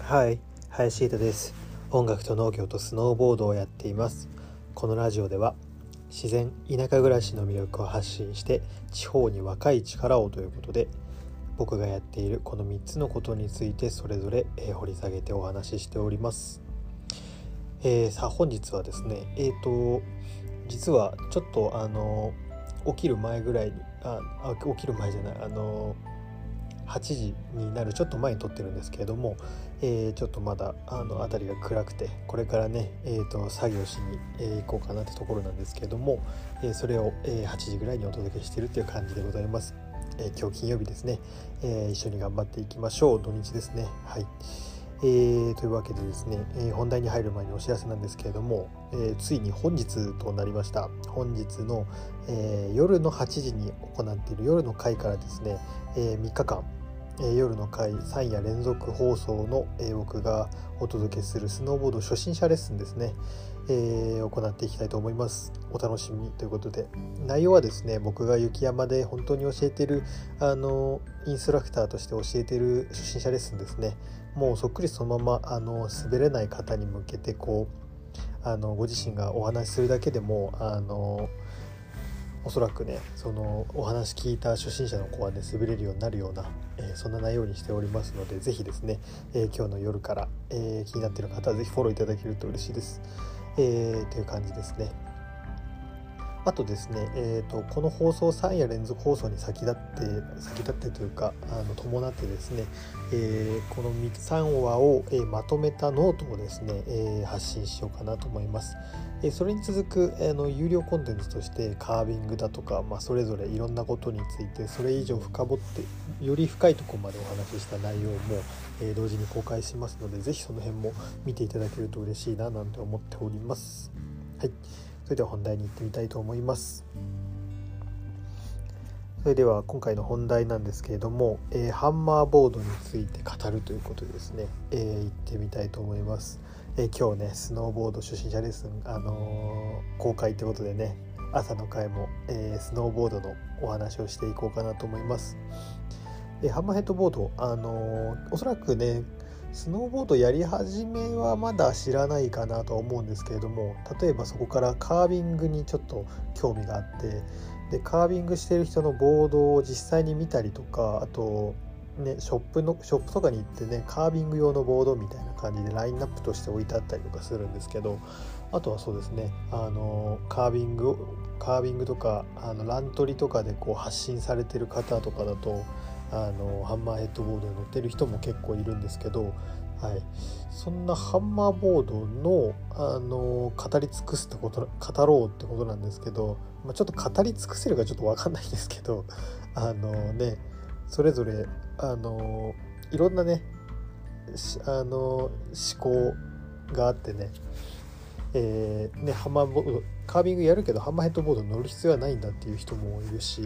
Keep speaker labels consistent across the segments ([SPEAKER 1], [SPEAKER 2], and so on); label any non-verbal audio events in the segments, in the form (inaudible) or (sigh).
[SPEAKER 1] はい林田です。音楽と農業とスノーボードをやっています。このラジオでは自然田舎暮らしの魅力を発信して地方に若い力をということで僕がやっているこの3つのことについてそれぞれ、え掘り下げてお話ししております、えー、さあ本日はですねえっ、ー、と実はちょっとあの起きる前ぐらいにあ起きる前じゃないあの8時になるちょっと前に撮ってるんですけれども、えー、ちょっとまだあの辺りが暗くてこれからね、えーと、作業しに、行こうかなってところなんですけれども、えー、それを、え8時ぐらいにお届けしてるっていう感じでございます。え今日金曜日ですね、え一緒に頑張っていきましょう土日ですねはい。えー、というわけでですね、えー、本題に入る前にお知らせなんですけれども、えー、ついに本日となりました本日の、え夜の8時に行っている夜の会からですね、え3日間、え夜の会3夜連続放送の、え僕がお届けするスノーボード初心者レッスンですね、えー、行っていきたいと思います。お楽しみということで。内容はですね僕が雪山で本当に教えてるあのインストラクターとして教えてる初心者レッスンですね。もうそっくりそのままあの滑れない方に向けてこうあのご自身がお話しするだけでもあのおそらくねそのお話聞いた初心者の子はね滑れるようになるような、えー、そんな内容にしておりますので是非ですね、えー、今日の夜から、えー、気になっている方は是非フォローいただけると嬉しいです。えー、という感じですね。あとですね、えーと、この放送3夜連続放送に先立って先立ってというかあの伴ってですね、えー、この3話を、えー、まとめたノートをですね、えー、発信しようかなと思います。えそれに続く、え、の有料コンテンツとしてカービングだとか、まあ、それぞれいろんなことについてそれ以上深掘ってより深いところまでお話しした内容も、え同時に公開しますので是非その辺も見ていただけると嬉しいななんて思っております。はいそれでは本題に行ってみたいと思います。それでは今回の本題なんですけれども、えー、ハンマーボードについて語るということでですね、えー、行ってみたいと思います、えー、今日ねスノーボード初心者レッスン、あの公開ってことでね朝の回も、えスノーボードのお話をしていこうかなと思います、えハンマーヘッドボードあのおそらくねスノーボードやり始めはまだ知らないかなとは思うんですけれども例えばそこからカービングにちょっと興味があってでカービングしてる人のボードを実際に見たりとかあとね、ショップのショップとかに行ってねカービング用のボードみたいな感じでラインナップとして置いてあったりとかするんですけどあとはそうですねあのカービングカービングとかあのラントリとかでこう発信されてる方とかだとあのハンマーヘッドボードに乗ってる人も結構いるんですけど、はい、そんなハンマーボードのあの語り尽くすってこと語ろうってことなんですけど、まあ、ちょっと語り尽くせるかちょっと分かんないですけど (laughs) あのねそれぞれあのいろんなねあの思考があってねえー、ねハンマーボードカービングやるけどハンマーヘッドボード乗る必要はないんだっていう人もいるし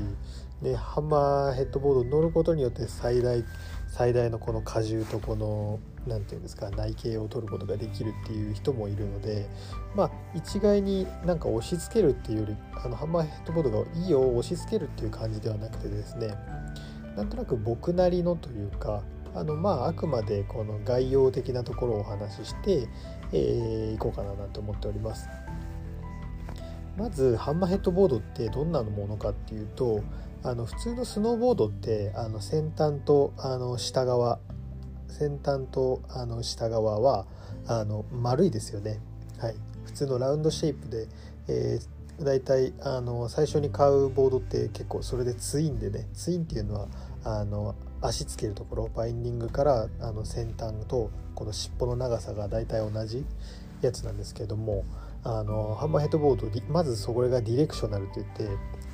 [SPEAKER 1] でハンマーヘッドボード乗ることによって最大最大のこの荷重とこの何て言うんですか内径を取ることができるっていう人もいるのでまあ一概になんか押し付けるっていうよりあのハンマーヘッドボードがいいよ押し付けるっていう感じではなくてですねなんとなく僕なりのというかあのまああくまでこの概要的なところをお話しして、えー、いこうかななんて思っております。まずハンマーヘッドボードってどんなものかっていうとあの普通のスノーボードってあの先端とあの下側先端とあの下側はあの丸いですよね、はい、普通のラウンドシェイプで、えー、だいたいあの最初に買うボードって結構それでツインでねツインっていうのはあの足つけるところバインディングからあの先端とこの尻尾の長さがだいたい同じやつなんですけれどもあのハンマーヘッドボードまずそれがディレクショナルといって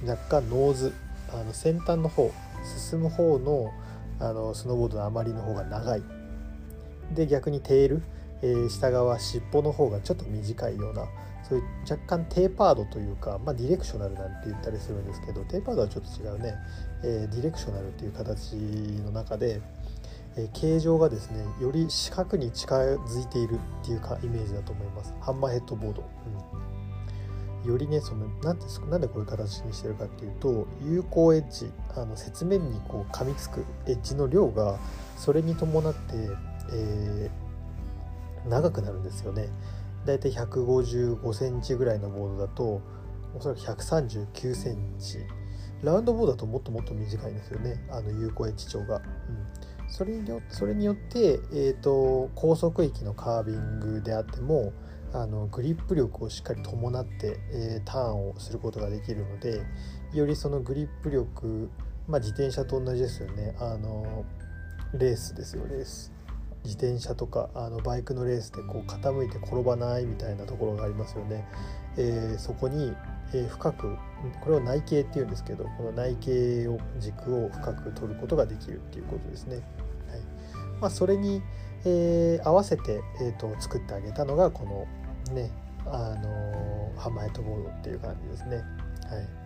[SPEAKER 1] 若干ノーズあの先端の方進む方のあのスノーボードの余りの方が長い。で逆にテール、えー、下側尻尾の方がちょっと短いようなそういう若干テーパードというか、まあ、ディレクショナルなんて言ったりするんですけどテーパードはちょっと違うね、えー、ディレクショナルっていう形の中で、えー、形状がですねより四角に近づいているっていうかイメージだと思います。ハンマーヘッドボード、うん。よりねそのなんてなんでこういう形にしてるかっていうと有効エッジあの雪面にこう噛みつくエッジの量がそれに伴って、えー、長くなるんですよね。だいたい155センチぐらいのボードだとおそらく139センチ。ラウンドボードだともっともっと短いんですよね。あの有効エッジ長が。うん。それによそれによって、えーと、高速域のカービングであってもあのグリップ力をしっかり伴って、えー、ターンをすることができるのでよりそのグリップ力、まあ、自転車と同じですよね。あのレースですよレース。自転車とかあのバイクのレースでこう傾いて転ばないみたいなところがありますよね、えー、そこに、えー、深くこれを内径っていうんですけどこの内径を軸を深く取ることができるっていうことですね。はいまあ、それに、えー、合わせて、えーと、作ってあげたのがこのねあのハマーヘッドボードっていう感じですね。はい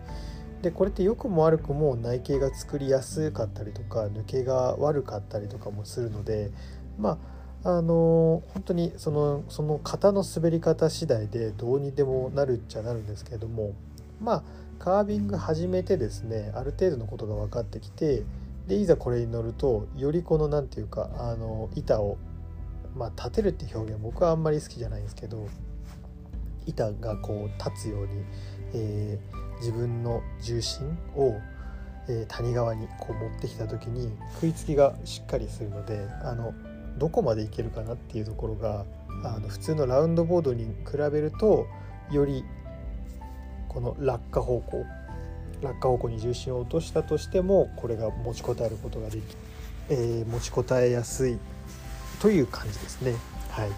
[SPEAKER 1] でこれって良くも悪くも内径が作りやすかったりとか抜けが悪かったりとかもするのでまああの本当にそのその型の滑り方次第でどうにでもなるっちゃなるんですけれどもまあカービング始めてですねある程度のことが分かってきてでいざこれに乗るとよりこの何て言うかあの板を、まあ、立てるって表現僕はあんまり好きじゃないんですけど板がこう立つように、えー、自分の重心を、えー、谷側にこう持ってきた時に食いつきがしっかりするのであのどこまでいけるかなっていうところがあの普通のラウンドボードに比べるとよりこの落下方向落下方向に重心を落としたとしてもこれが持ちこたえることができ、えー、持ちこたえやすいという感じですね。はい、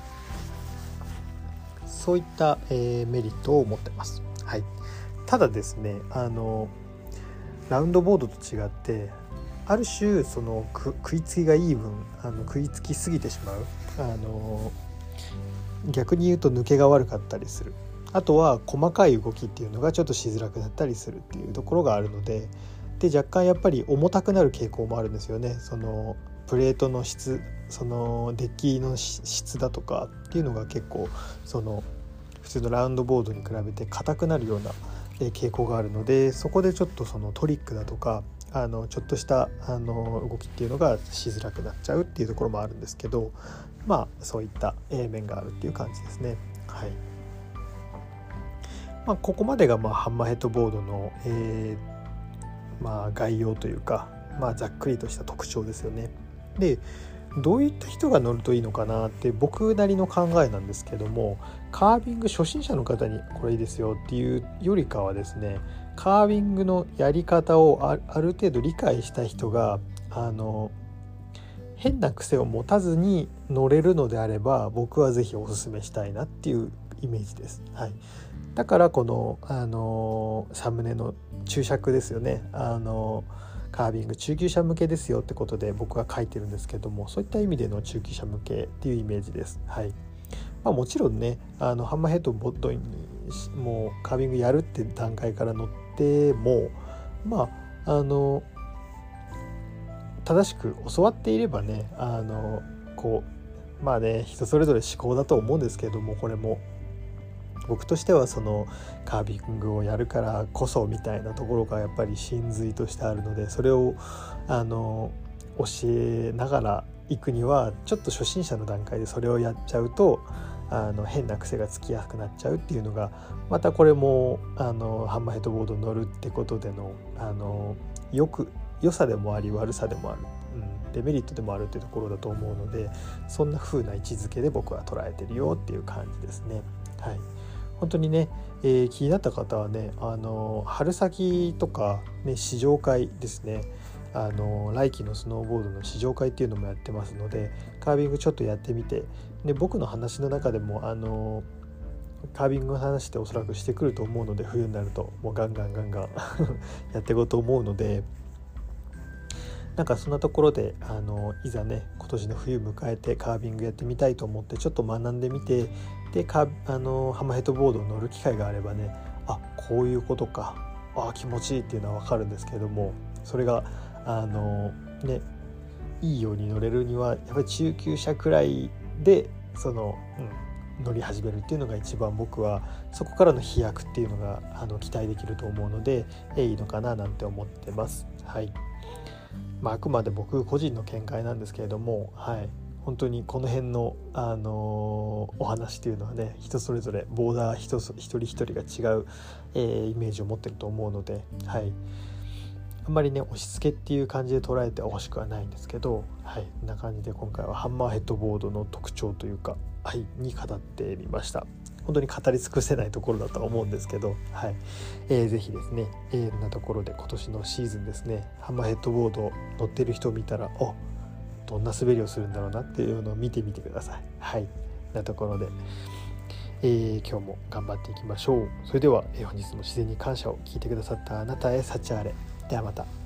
[SPEAKER 1] そういった、えー、メリットを持ってます。はい、ただですねあのラウンドボードと違ってある種その食いつきがいい分あの食いつきすぎてしまう。あの逆に言うと抜けが悪かったりする。あとは細かい動きっていうのがちょっとしづらくなったりするっていうところがあるのでで若干やっぱり重たくなる傾向もあるんですよね。そのプレートの質そのデッキの質だとかっていうのが結構その普通のラウンドボードに比べて硬くなるような傾向があるのでそこでちょっとそのトリックだとかあのちょっとしたあの動きっていうのがしづらくなっちゃうっていうところもあるんですけどまあそういった面があるっていう感じですね。はいまあ、ここまでがまあハンマーヘッドボードの、えー、まあ、概要というか、まあ、ざっくりとした特徴ですよね。でどういった人が乗るといいのかなって僕なりの考えなんですけどもカービング初心者の方にこれいいですよっていうよりかはですねカービングのやり方をある程度理解した人があの変な癖を持たずに乗れるのであれば僕は是非おすすめしたいなっていうイメージです。はい、だからこのあのサムネの注釈ですよねあのカービング中級者向けですよってことで僕は書いてるんですけどもそういった意味での中級者向けっていうイメージです。はいまあ、もちろんねあのハンマーヘッドボットにもうカービングやるって段階から乗ってもまああの正しく教わっていればねあのこうまあね人それぞれ思考だと思うんですけれどもこれも。僕としてはそのカービングをやるからこそみたいなところがやっぱり真髄としてあるのでそれをあの教えながら行くにはちょっと初心者の段階でそれをやっちゃうとあの変な癖がつきやすくなっちゃうっていうのがまたこれもあのハンマーヘッドボードに乗るってことでのあのよく良さでもあり悪さでもある、うん、デメリットでもあるっていうところだと思うのでそんな風な位置づけで僕は捉えてるよっていう感じですね。はい。本当にね、えー、気になった方はねあの春先とか、ね、試乗会ですね。あの来季のスノーボードの試乗会っていうのもやってますのでカービングちょっとやってみて。で僕の話の中でもあのカービングの話っておそらくしてくると思うので冬になるともうガンガンガンガン (laughs) やっていこうと思うので。なんかそんなところであのいざね今年の冬迎えてカービングやってみたいと思ってちょっと学んでみてでカあのハマヘッドボードを乗る機会があればねあこういうことか。あ気持ちいいっていうのは分かるんですけれどもそれがあのねいいように乗れるにはやっぱり中級者くらいでその、うん、乗り始めるっていうのが一番僕はそこからの飛躍っていうのがあの期待できると思うので、いいのかななんて思ってます。はい。まあ、あくまで僕個人の見解なんですけれども、はい、本当にこの辺の、あのー、お話っていうのはね人それぞれボーダー一人一人が違う、えー、イメージを持ってると思うので、はい、あんまりね押し付けっていう感じで捉えてほしくはないんですけど、はい、こんな感じで今回はハンマーヘッドボードの特徴というか、はい、に語ってみました。本当に語り尽くせないところだとは思うんですけど、はいえー、ぜひですね、えー、なところで今年のシーズンですねハンマーヘッドボード乗ってる人を見たらおどんな滑りをするんだろうなっていうのを見てみてください。はいなところで、えー、今日も頑張っていきましょう。それでは、えー、本日も自然に感謝を聞いてくださったあなたへ幸あれ。ではまた。